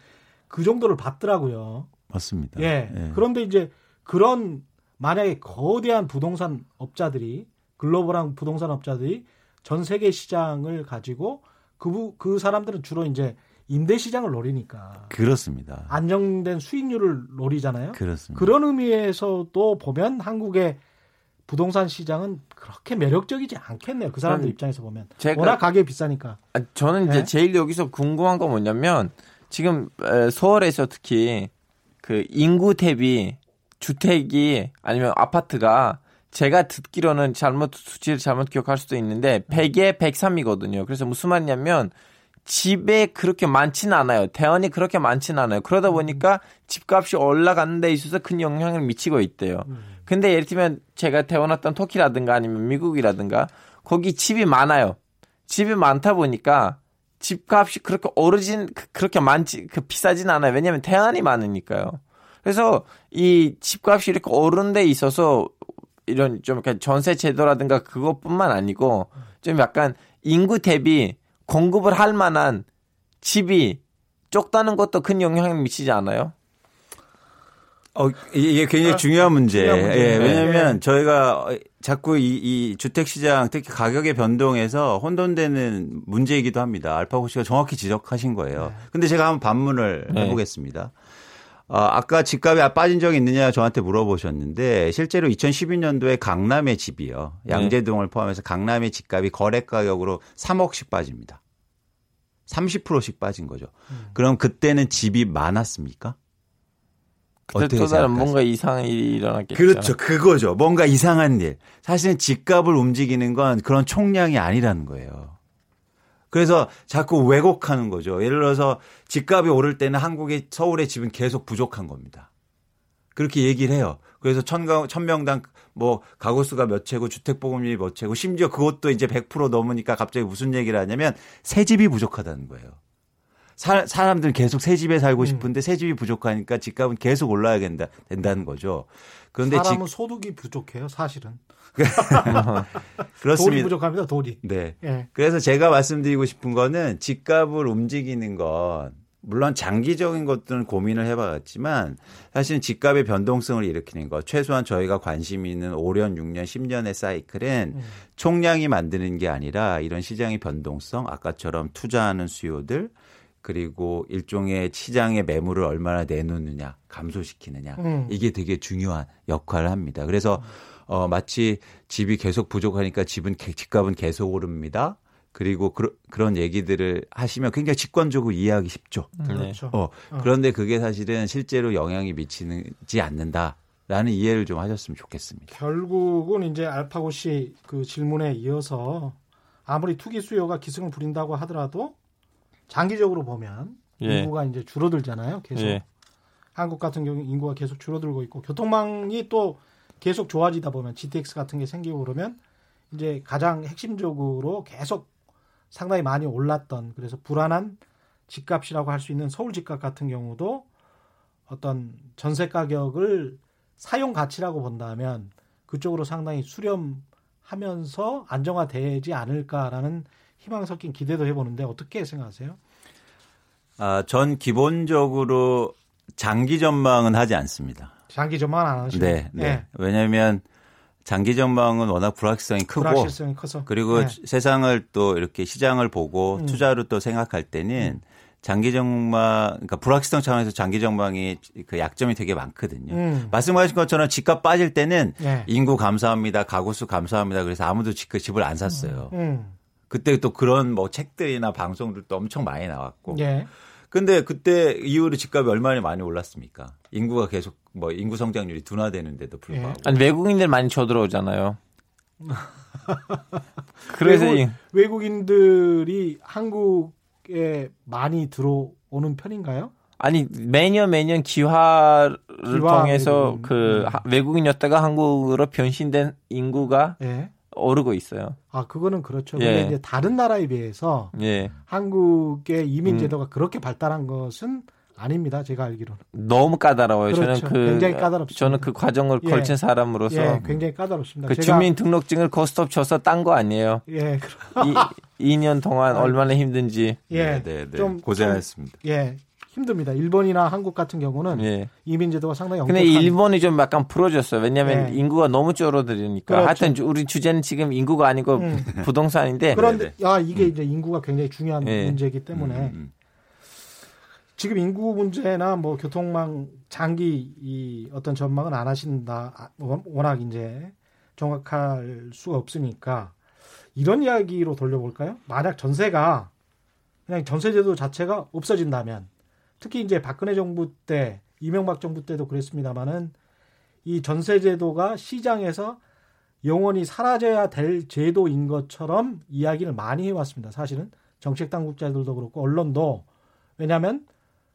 그 정도를 받더라고요. 맞습니다. 예. 예. 그런데 이제 그런 만약에 거대한 부동산 업자들이 글로벌한 부동산 업자들이 전 세계 시장을 가지고 그, 부- 그 사람들은 주로 이제 임대 시장을 노리니까 그렇습니다. 안정된 수익률을 노리잖아요. 그렇습니다. 그런 의미에서도 보면 한국의 부동산 시장은 그렇게 매력적이지 않겠네요. 그 사람들 입장에서 보면 제가- 워낙 가격이 비싸니까. 아, 저는 이제 네. 제일 여기서 궁금한 건 뭐냐면 지금 에, 서울에서 특히 그 인구 대비 주택이 아니면 아파트가 제가 듣기로는 잘못 수치를 잘못 기억할 수도 있는데 100에 103이거든요. 그래서 무슨 말이냐면 집에 그렇게 많지는 않아요. 대원이 그렇게 많지는 않아요. 그러다 보니까 집값이 올라가는 데 있어서 큰 영향을 미치고 있대요. 근데 예를 들면 제가 태어났던 터키라든가 아니면 미국이라든가 거기 집이 많아요. 집이 많다 보니까 집값이 그렇게 오르진 그- 그렇게 많지 그 비싸진 않아요. 왜냐하면 대안이 많으니까요. 그래서 이 집값이 이렇게 오르는 데 있어서 이런 좀 약간 전세 제도라든가 그것뿐만 아니고 좀 약간 인구 대비 공급을 할 만한 집이 적다는 것도 큰 영향을 미치지 않아요? 어, 이게 굉장히 중요한 문제. 중요한 문제. 예, 네. 왜냐하면 저희가 자꾸 이, 이 주택시장 특히 가격의 변동에서 혼돈되는 문제이기도 합니다. 알파고 씨가 정확히 지적하신 거예요. 근데 제가 한번 반문을 네. 해보겠습니다. 어, 아까 집값이 빠진 적이 있느냐 저한테 물어보셨는데 실제로 2012년도에 강남의 집이요. 양재동을 포함해서 강남의 집값이 거래 가격으로 3억씩 빠집니다. 30%씩 빠진 거죠. 음. 그럼 그때는 집이 많았습니까? 그때 또 다른? 뭔가 이상한 일이 일어났겠죠. 그렇죠. 그거죠. 뭔가 이상한 일. 사실은 집값을 움직이는 건 그런 총량이 아니라는 거예요. 그래서 자꾸 왜곡하는 거죠. 예를 들어서 집값이 오를 때는 한국의 서울의 집은 계속 부족한 겁니다. 그렇게 얘기를 해요. 그래서 천가, 천명당 뭐 가구 수가 몇 채고 주택 보급률이 몇 채고 심지어 그것도 이제 100% 넘으니까 갑자기 무슨 얘기를 하냐면 새 집이 부족하다는 거예요. 사, 사람들은 계속 새 집에 살고 싶은데 새 집이 부족하니까 집값은 계속 올라야 된다, 된다는 거죠. 그런데 집, 사람은 소득이 부족해요, 사실은. 돈이 그렇습니다. 부족합니다, 돈이. 네. 예. 그래서 제가 말씀드리고 싶은 거는 집값을 움직이는 건 물론 장기적인 것들은 고민을 해봐갔지만 사실은 집값의 변동성을 일으키는 것 최소한 저희가 관심 있는 5년, 6년, 10년의 사이클은 음. 총량이 만드는 게 아니라 이런 시장의 변동성 아까처럼 투자하는 수요들 그리고 일종의 시장의 매물을 얼마나 내놓느냐 감소시키느냐 음. 이게 되게 중요한 역할을 합니다. 그래서 어 마치 집이 계속 부족하니까 집은 개- 집값은 계속 오릅니다. 그리고 그러, 그런 얘기들을 하시면 굉장히 직관적으로 이해하기 쉽죠. 그렇죠. 어, 그런데 그게 사실은 실제로 영향이 미치지 않는다 라는 이해를 좀 하셨으면 좋겠습니다. 결국은 이제 알파고 씨 그 질문에 이어서 아무리 투기 수요가 기승을 부린다고 하더라도 장기적으로 보면 예. 인구가 이제 줄어들잖아요. 계속 예. 한국 같은 경우 인구가 계속 줄어들고 있고 교통망이 또 계속 좋아지다 보면 GTX 같은 게 생기고 그러면 이제 가장 핵심적으로 계속 상당히 많이 올랐던 그래서 불안한 집값이라고 할 수 있는 서울 집값 같은 경우도 어떤 전세 가격을 사용 가치라고 본다면 그쪽으로 상당히 수렴하면서 안정화되지 않을까라는 희망 섞인 기대도 해보는데 어떻게 생각하세요? 아, 전 기본적으로 장기 전망은 하지 않습니다. 장기 전망 안 하시고 네, 네. 왜냐하면 장기 전망은 워낙 불확실성이 크고 불확실성이 커서 그리고 네. 세상을 또 이렇게 시장을 보고 음. 투자로 또 생각할 때는 장기 전망, 그러니까 불확실성 차원에서 장기 전망이 그 약점이 되게 많거든요. 음. 말씀하신 것처럼 집값 빠질 때는 예. 인구 감사합니다, 가구 수 감사합니다. 그래서 아무도 집, 그 집을 안 샀어요. 음. 그때 또 그런 뭐 책들이나 방송들도 엄청 많이 나왔고. 예. 근데 그때 이후로 집값이 얼마나 많이 올랐습니까? 인구가 계속 뭐 인구 성장률이 둔화되는데도 불구하고. 아니 외국인들 많이 쳐들어오잖아요. 그래서 이- 외국, 외국 인들이 한국에 많이 들어오는 편인가요? 아니 매년 매년 기화를 기화 통해서 외국인. 그 음. 하- 외국인이었다가 한국으로 변신된 인구가 예. 오르고 있어요. 아, 그거는 그렇죠. 예. 근데 이제 다른 나라에 비해서 예, 한국의 이민 음. 제도가 그렇게 발달한 것은 아닙니다. 제가 알기로는. 너무 까다로워요. 그렇죠. 저는 그 굉장히 까다롭습니다. 저는 그 과정을 예. 걸친 사람으로서 예, 굉장히 까다롭습니다. 그 제가 주민등록증을 고스톱 쳐서 딴 거 아니에요. 예, 그럼- 이 2년 동안 얼마나 힘든지. 예, 네, 네, 네. 좀 고생하셨습니다. 좀, 예, 힘듭니다. 일본이나 한국 같은 경우는 예. 이민 제도가 상당히 근데 엄격한 일본이 좀 약간 풀어줬어요. 왜냐하면 예. 인구가 너무 줄어들으니까. 그렇죠. 하여튼 주- 우리 주제는 지금 인구가 아니고 음. 부동산인데. 그런데 야 이게 이제 인구가 굉장히 중요한 예. 문제이기 때문에 음, 음. 지금 인구 문제나 뭐 교통망 장기 이 어떤 전망은 안 하신다. 아, 워- 워낙 이제 정확할 수가 없으니까 이런 이야기로 돌려볼까요? 만약 전세가 그냥 전세제도 자체가 없어진다면 특히 이제 박근혜 정부 때 이명박 정부 때도 그랬습니다만은 이 전세 제도가 시장에서 영원히 사라져야 될 제도인 것처럼 이야기를 많이 해왔습니다. 사실은 정책 당국자들도 그렇고 언론도 왜냐하면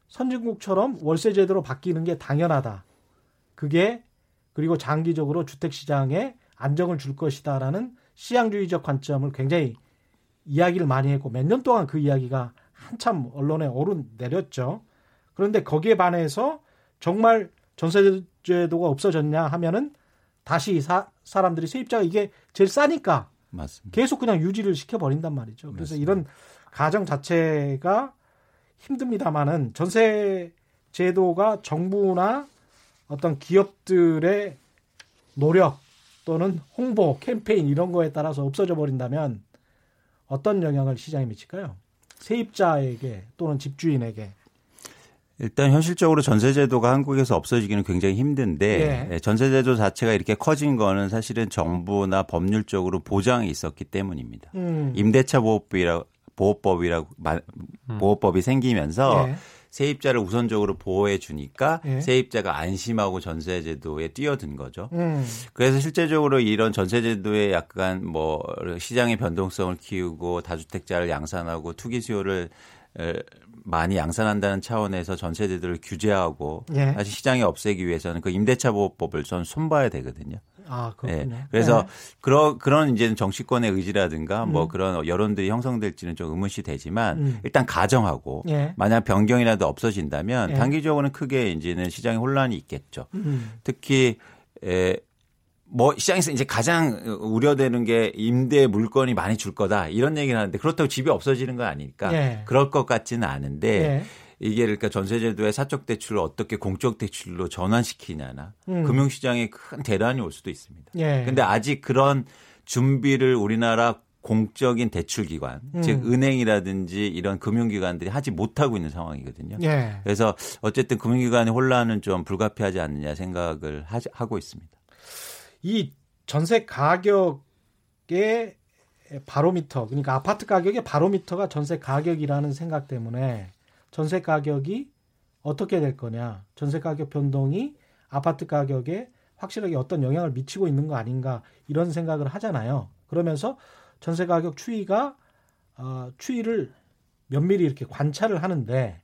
선진국처럼 월세 제도로 바뀌는 게 당연하다. 그게 그리고 장기적으로 주택 시장에 안정을 줄 것이다라는 시장주의적 관점을 굉장히 이야기를 많이 했고 몇 년 동안 그 이야기가 한참 언론에 오른 내렸죠. 그런데 거기에 반해서 정말 전세제도가 없어졌냐 하면은 다시 사, 사람들이 세입자가 이게 제일 싸니까 맞습니다. 계속 그냥 유지를 시켜버린단 말이죠. 그래서 이런 가정 자체가 힘듭니다만은 전세 제도가 정부나 어떤 기업들의 노력 또는 홍보 캠페인 이런 거에 따라서 없어져 버린다면 어떤 영향을 시장에 미칠까요? 세입자에게 또는 집주인에게 일단 현실적으로 전세제도가 한국에서 없어지기는 굉장히 힘든데 예. 예, 전세제도 자체가 이렇게 커진 거는 사실은 정부나 법률적으로 보장이 있었기 때문입니다. 음, 임대차 보호법이라 보호법이라고 보호법이 생기면서 예. 세입자를 우선적으로 보호해 주니까 예. 세입자가 안심하고 전세제도에 뛰어든 거죠. 음. 그래서 실제적으로 이런 전세제도에 약간 뭐 시장의 변동성을 키우고 다주택자를 양산하고 투기 수요를 에, 많이 양산한다는 차원에서 전세제도를 규제하고 예. 다시 시장에 없애기 위해서는 그 임대차 보호법을 전 손봐야 되거든요. 아, 예. 그렇군요. 그래서 네. 그런 그런 이제 정치권의 의지라든가 뭐 그런 여론들이 형성될지는 좀 의문시 되지만 음. 일단 가정하고 예. 만약 변경이라도 없어진다면 예. 단기적으로는 크게 이제는 시장에 혼란이 있겠죠. 음. 특히 에, 뭐 시장에서 이제 가장 우려되는 게 임대 물건이 많이 줄 거다 이런 얘기를 하는데 그렇다고 집이 없어지는 건 아니니까 예. 그럴 것 같지는 않은데 예. 이게 그러니까 전세제도의 사적 대출을 어떻게 공적 대출로 전환시키냐나 음. 금융시장에 큰 대란이 올 수도 있습니다. 예. 근데 아직 그런 준비를 우리나라 공적인 대출기관, 음. 즉 은행이라든지 이런 금융기관들이 하지 못하고 있는 상황이거든요. 예. 그래서 어쨌든 금융기관의 혼란은 좀 불가피하지 않느냐 생각을 하, 하고 있습니다. 이 전세 가격의 바로미터, 그러니까 아파트 가격의 바로미터가 전세 가격이라는 생각 때문에 전세 가격이 어떻게 될 거냐, 전세 가격 변동이 아파트 가격에 확실하게 어떤 영향을 미치고 있는 거 아닌가 이런 생각을 하잖아요. 그러면서 전세 가격 추이가 어, 추이를 면밀히 이렇게 관찰을 하는데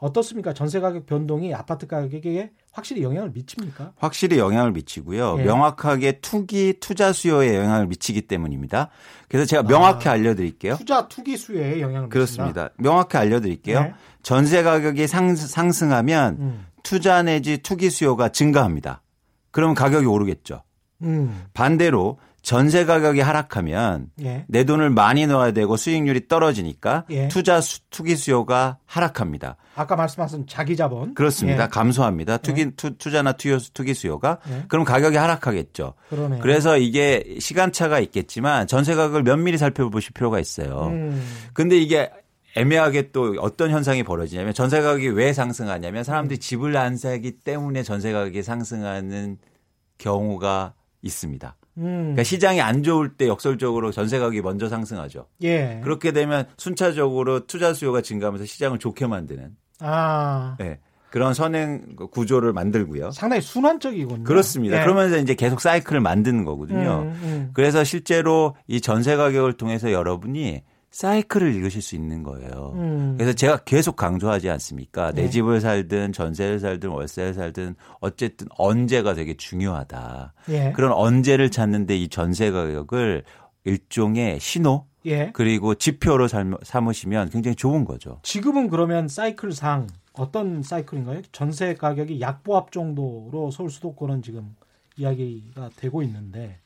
어떻습니까? 전세 가격 변동이 아파트 가격에 확실히 영향을 미칩니까? 확실히 영향을 미치고요. 예. 명확하게 투기 투자 수요에 영향을 미치기 때문입니다. 그래서 제가 명확히 아, 알려드릴게요. 투자 투기 수요에 영향을. 그렇습니다. 명확히 알려드릴게요. 네. 전세 가격이 상, 상승하면 음. 투자 내지 투기 수요가 증가합니다. 그러면 가격이 오르겠죠. 음. 반대로 전세 가격이 하락하면 예. 내 돈을 많이 넣어야 되고 수익률이 떨어지니까 예. 투자 수, 투기 수요가 하락합니다. 아까 말씀하신 자기 자본. 그렇습니다. 예. 감소합니다. 투기 투, 투자나 투, 투기 수요가 예. 그럼 가격이 하락하겠죠. 그러네. 그래서 이게 시간차가 있겠지만 전세 가격을 면밀히 살펴보실 필요가 있어요. 음. 근데 이게 애매하게 또 어떤 현상이 벌어지냐면 전세 가격이 왜 상승하냐면 사람들이 음. 집을 안 사기 때문에 전세 가격이 상승하는 경우가 있습니다. 음. 그러니까 시장이 안 좋을 때 역설적으로 전세 가격이 먼저 상승하죠. 예. 그렇게 되면 순차적으로 투자 수요가 증가하면서 시장을 좋게 만드는 아. 네, 그런 선행 구조를 만들고요. 상당히 순환적이군요. 그렇습니다. 예. 그러면서 이제 계속 사이클을 만드는 거거든요. 음, 음. 그래서 실제로 이 전세 가격을 통해서 여러분이 사이클을 읽으실 수 있는 거예요. 음. 그래서 제가 계속 강조하지 않습니까? 내 네. 집을 살든 전세를 살든 월세를 살든 어쨌든 언제가 되게 중요하다. 예. 그런 언제를 찾는데 이 전세 가격을 일종의 신호 예. 그리고 지표로 삶- 삼으시면 굉장히 좋은 거죠. 지금은 그러면 사이클상 어떤 사이클인가요? 전세 가격이 약보합 정도로 서울 수도권은 지금 이야기가 되고 있는데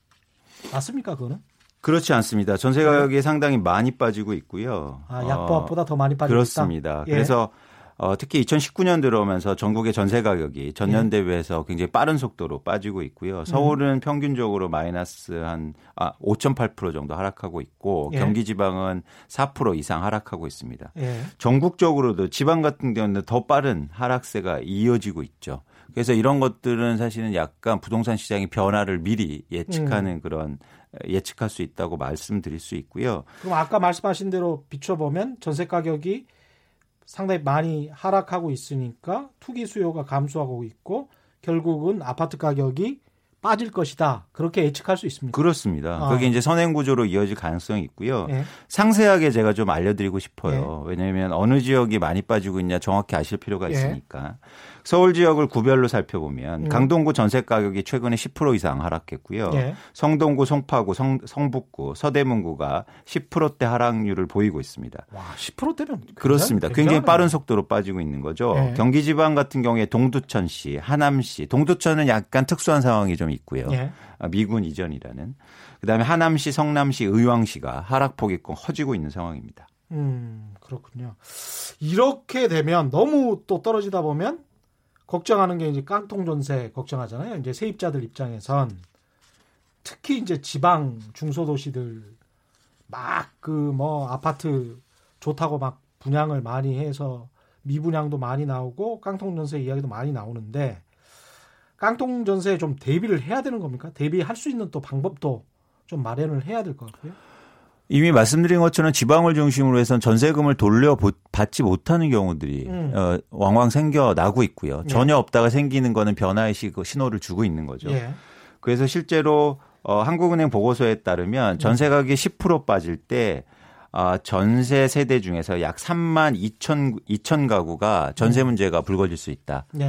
맞습니까 그거는? 그렇지 않습니다. 전세 가격이 상당히 많이 빠지고 있고요. 아, 어, 약보합보다 더 많이 빠지고 그렇습니다. 있다? 예. 그래서 어, 특히 2019년 들어오면서 전국의 전세 가격이 전년 대비해서 굉장히 빠른 속도로 빠지고 있고요. 서울은 평균적으로 마이너스 한 아, 5.8% 정도 하락하고 있고 예. 경기 지방은 4% 이상 하락하고 있습니다. 예. 전국적으로도 지방 같은 경우는 더 빠른 하락세가 이어지고 있죠. 그래서 이런 것들은 사실은 약간 부동산 시장의 변화를 미리 예측하는 그런 예측할 수 있다고 말씀드릴 수 있고요. 그럼 아까 말씀하신 대로 비춰보면 전세 가격이 상당히 많이 하락하고 있으니까 투기 수요가 감소하고 있고 결국은 아파트 가격이 빠질 것이다. 그렇게 예측할 수 있습니다. 그렇습니다. 아. 그게 이제 선행 구조로 이어질 가능성이 있고요. 예. 상세하게 제가 좀 알려드리고 싶어요. 왜냐하면 어느 지역이 많이 빠지고 있냐 정확히 아실 필요가 예. 있으니까. 서울 지역을 구별로 살펴보면 음. 강동구 전세 가격이 최근에 10% 이상 하락했고요. 예. 성동구, 송파구, 성, 성북구, 서대문구가 10%대 하락률을 보이고 있습니다. 와, 10%대면 그렇습니다. 굉장히 빠른 속도로 빠지고 있는 거죠. 예. 경기 지방 같은 경우에 동두천시, 하남시, 동두천은 약간 특수한 상황이 좀 있고요. 예. 아, 미군 이전이라는. 그다음에 하남시, 성남시, 의왕시가 하락폭이 꼭 커지고 있는 상황입니다. 음, 그렇군요. 이렇게 되면 너무 또 떨어지다 보면 걱정하는 게 이제 깡통 전세 걱정하잖아요. 이제 세입자들 입장에선 특히 이제 지방 중소도시들 막 그 뭐 아파트 좋다고 막 분양을 많이 해서 미분양도 많이 나오고 깡통 전세 이야기도 많이 나오는데 깡통 전세에 좀 대비를 해야 되는 겁니까? 대비할 수 있는 또 방법도 좀 마련을 해야 될 것 같고요. 이미 말씀드린 것처럼 지방을 중심으로 해서 전세금을 돌려 받지 못하는 경우들이 음. 어, 왕왕 생겨나고 있고요. 네. 전혀 없다가 생기는 거는 변화의 시- 신호를 주고 있는 거죠. 예. 그래서 실제로 어, 한국은행 보고서에 따르면 전세 가격이 10% 빠질 때 아, 전세 세대 중에서 약 3만 2천 2천 가구가 전세 문제가 불거질 수 네.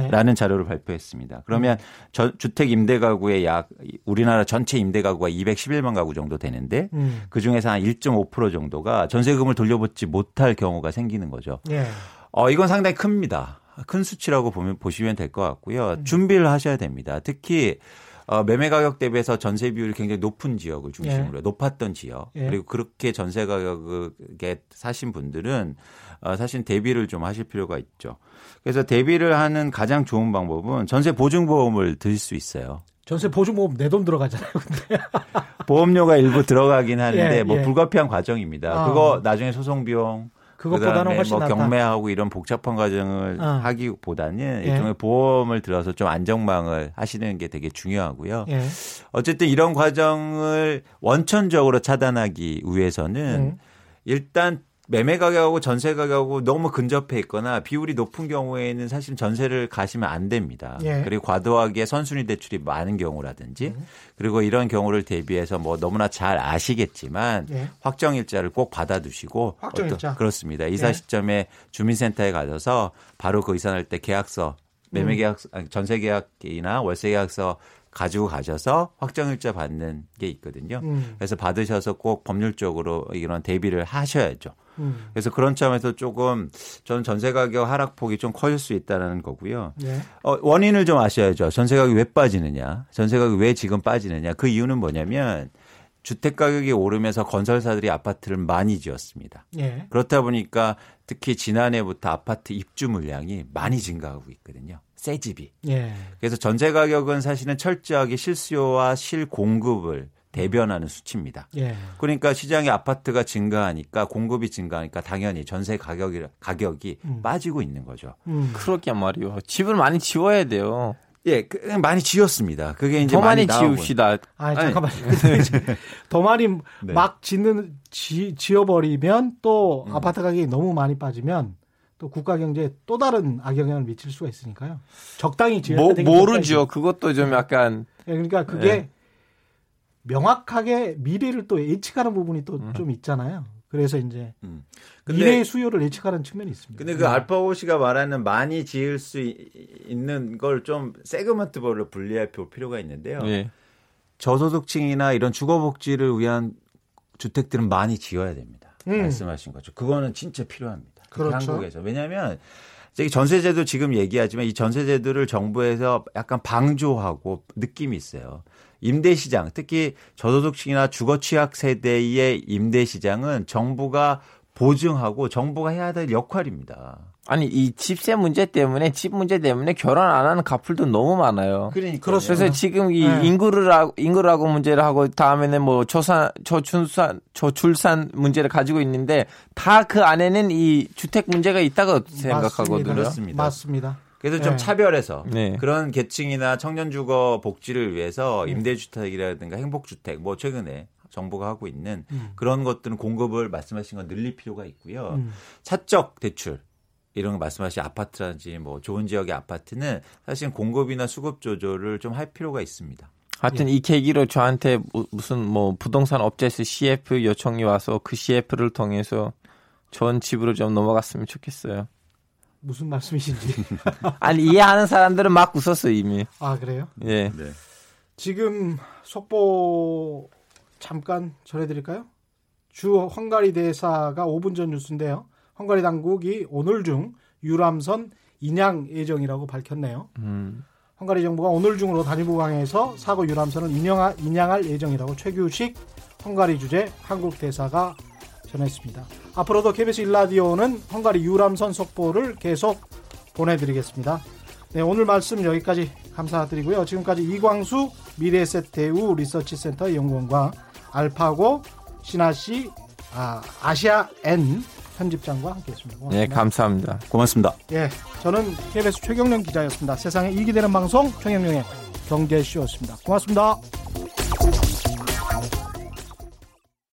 있다라는 자료를 발표했습니다. 그러면 저- 주택 임대 가구의 약 우리나라 전체 임대 가구가 211만 가구 정도 되는데 음. 그 중에서 한 1.5% 정도가 전세금을 돌려받지 못할 경우가 생기는 거죠. 예. 어, 이건 상당히 큽니다. 큰 수치라고 보면 보시면 될 것 같고요. 준비를 하셔야 됩니다. 특히 어, 매매 가격 대비해서 전세 비율이 굉장히 높은 지역을 중심으로 높았던 지역 예. 그리고 그렇게 전세 가격에 사신 분들은 어, 사실 대비를 좀 하실 필요가 있죠. 그래서 대비를 하는 가장 좋은 방법은 전세 보증보험을 드릴 수 있어요. 전세 보증보험 내 돈 들어가잖아요. 근데. 보험료가 일부 들어가긴 하는데 예, 뭐 예. 불가피한 과정입니다. 아. 그거 나중에 소송 비용 그것보다는 그다음에 훨씬 뭐 낫다. 경매하고 이런 복잡한 과정을 아. 하기보다는 예. 일종의 보험을 들어서 좀 안정망을 하시는 게 되게 중요하고요. 예. 어쨌든 이런 과정을 원천적으로 차단하기 위해서는 음. 일단 매매 가격하고 전세 가격하고 너무 근접해 있거나 비율이 높은 경우에는 사실 전세를 가시면 안 됩니다. 예. 그리고 과도하게 선순위 대출이 많은 경우라든지 음. 그리고 이런 경우를 대비해서 뭐 너무나 잘 아시겠지만 예. 확정 일자를 꼭 받아두시고 확정일자. 어떤- 그렇습니다. 이사 예. 시점에 주민센터에 가셔서 바로 그 이사할 때 계약서 매매 음. 계약 아니, 전세 계약이나 월세 계약서 가지고 가셔서 확정 일자 받는 게 있거든요. 음. 그래서 받으셔서 꼭 법률적으로 이런 대비를 하셔야죠. 음. 그래서 그런 점에서 조금 저는 전세 가격 하락폭이 좀 커질 수 있다는 거고요. 예. 어, 원인을 좀 아셔야죠. 전세 가격이 왜 빠지느냐. 전세 가격이 왜 지금 빠지느냐. 그 이유는 뭐냐면 주택 가격이 오르면서 건설사들이 아파트를 많이 지었습니다. 예. 그렇다 보니까 특히 지난해부터 아파트 입주 물량이 많이 증가하고 있거든요. 새 집이. 예. 그래서 전세 가격은 사실은 철저하게 실수요와 실공급을 대변하는 수치입니다. 예. 그러니까 시장의 아파트가 증가하니까 공급이 증가하니까 당연히 전세 가격이 가격이 음. 빠지고 있는 거죠. 음. 그러게 말이요. 집을 많이 지워야 돼요. 예, 그- 많이 지었습니다. 그게 이제 더 많이 나오고 지읍시다. 아 이제 더 많이 네. 막 짓는 지, 지어버리면 또 음. 아파트 가격이 너무 많이 빠지면 또 국가 경제에 또 다른 악영향을 미칠 수가 있으니까요. 적당히 지어야 뭐, 되게 모르죠. 그것도 좀 약간 예, 그러니까 그게 네. 명확하게 미래를 또 예측하는 부분이 또좀 있잖아요. 그래서 이제 음. 근데- 미래의 수요를 예측하는 측면이 있습니다. 근데 그 알파고 씨가 말하는 많이 지을 수 이- 있는 걸 좀 세그먼트별로 분리할 필요가 있는데요. 예. 저소득층이나 이런 주거복지를 위한 주택들은 많이 지어야 됩니다. 음. 말씀하신 거죠. 그거는 진짜 필요합니다. 특히 그렇죠. 한국에서. 왜냐하면 전세제도 지금 얘기하지만 이 전세제도를 정부에서 약간 방조하고 느낌이 있어요. 임대 시장, 특히 저소득층이나 주거 취약 세대의 임대 시장은 정부가 보증하고 정부가 해야 될 역할입니다. 아니 이 집세 문제 때문에 집 문제 때문에 결혼 안 하는 카풀도 너무 많아요. 그러니까 그래서 지금 이 네. 인구를 인구라고 문제를 하고 다음에는 뭐 저산 저출산 저출산 문제를 가지고 있는데 다 그 안에는 이 주택 문제가 있다고 생각하거든요. 그렇습니다. 맞습니다. 그래서 좀 네. 차별해서 네. 그런 계층이나 청년 주거 복지를 위해서 임대주택이라든가 행복주택 뭐 최근에 정부가 하고 있는 음. 그런 것들은 공급을 말씀하신 건 늘릴 필요가 있고요. 음. 사적 대출 이런 거 말씀하신 아파트라든지 뭐 좋은 지역의 아파트는 사실 공급이나 수급 조절을 좀 할 필요가 있습니다. 하여튼 이 계기로 저한테 무- 무슨 뭐 부동산 업체에서 CF 요청이 와서 그 CF를 통해서 전 집으로 좀 넘어갔으면 좋겠어요. 무슨 말씀이신지. 아니 이해하는 사람들은 막 웃었어 이미. 아 그래요? 예. 네. 지금 속보 잠깐 전해드릴까요? 주 헝가리 대사가 5분 전 뉴스인데요. 헝가리 당국이 오늘 중 유람선 인양 예정이라고 밝혔네요. 음. 헝가리 정부가 오늘 중으로 단위부강에서 사고 유람선을 인양할 예정이라고 최규식 헝가리 주재 한국 대사가 전했습니다. 앞으로도 KBS 일라디오는 헝가리 유람선 속보를 계속 보내드리겠습니다. 네, 오늘 말씀 여기까지 감사드리고요. 지금까지 이광수 미래에셋 대우 리서치센터 연구원과 알파고 신하씨 아, 아시아 N 편집장과 함께했습니다. 고맙습니다. 예, 감사합니다. 고맙습니다. 예, 저는 KBS 최경련 기자였습니다. 세상에 이익이 되는 방송 최경련의 경제쇼였습니다. 고맙습니다.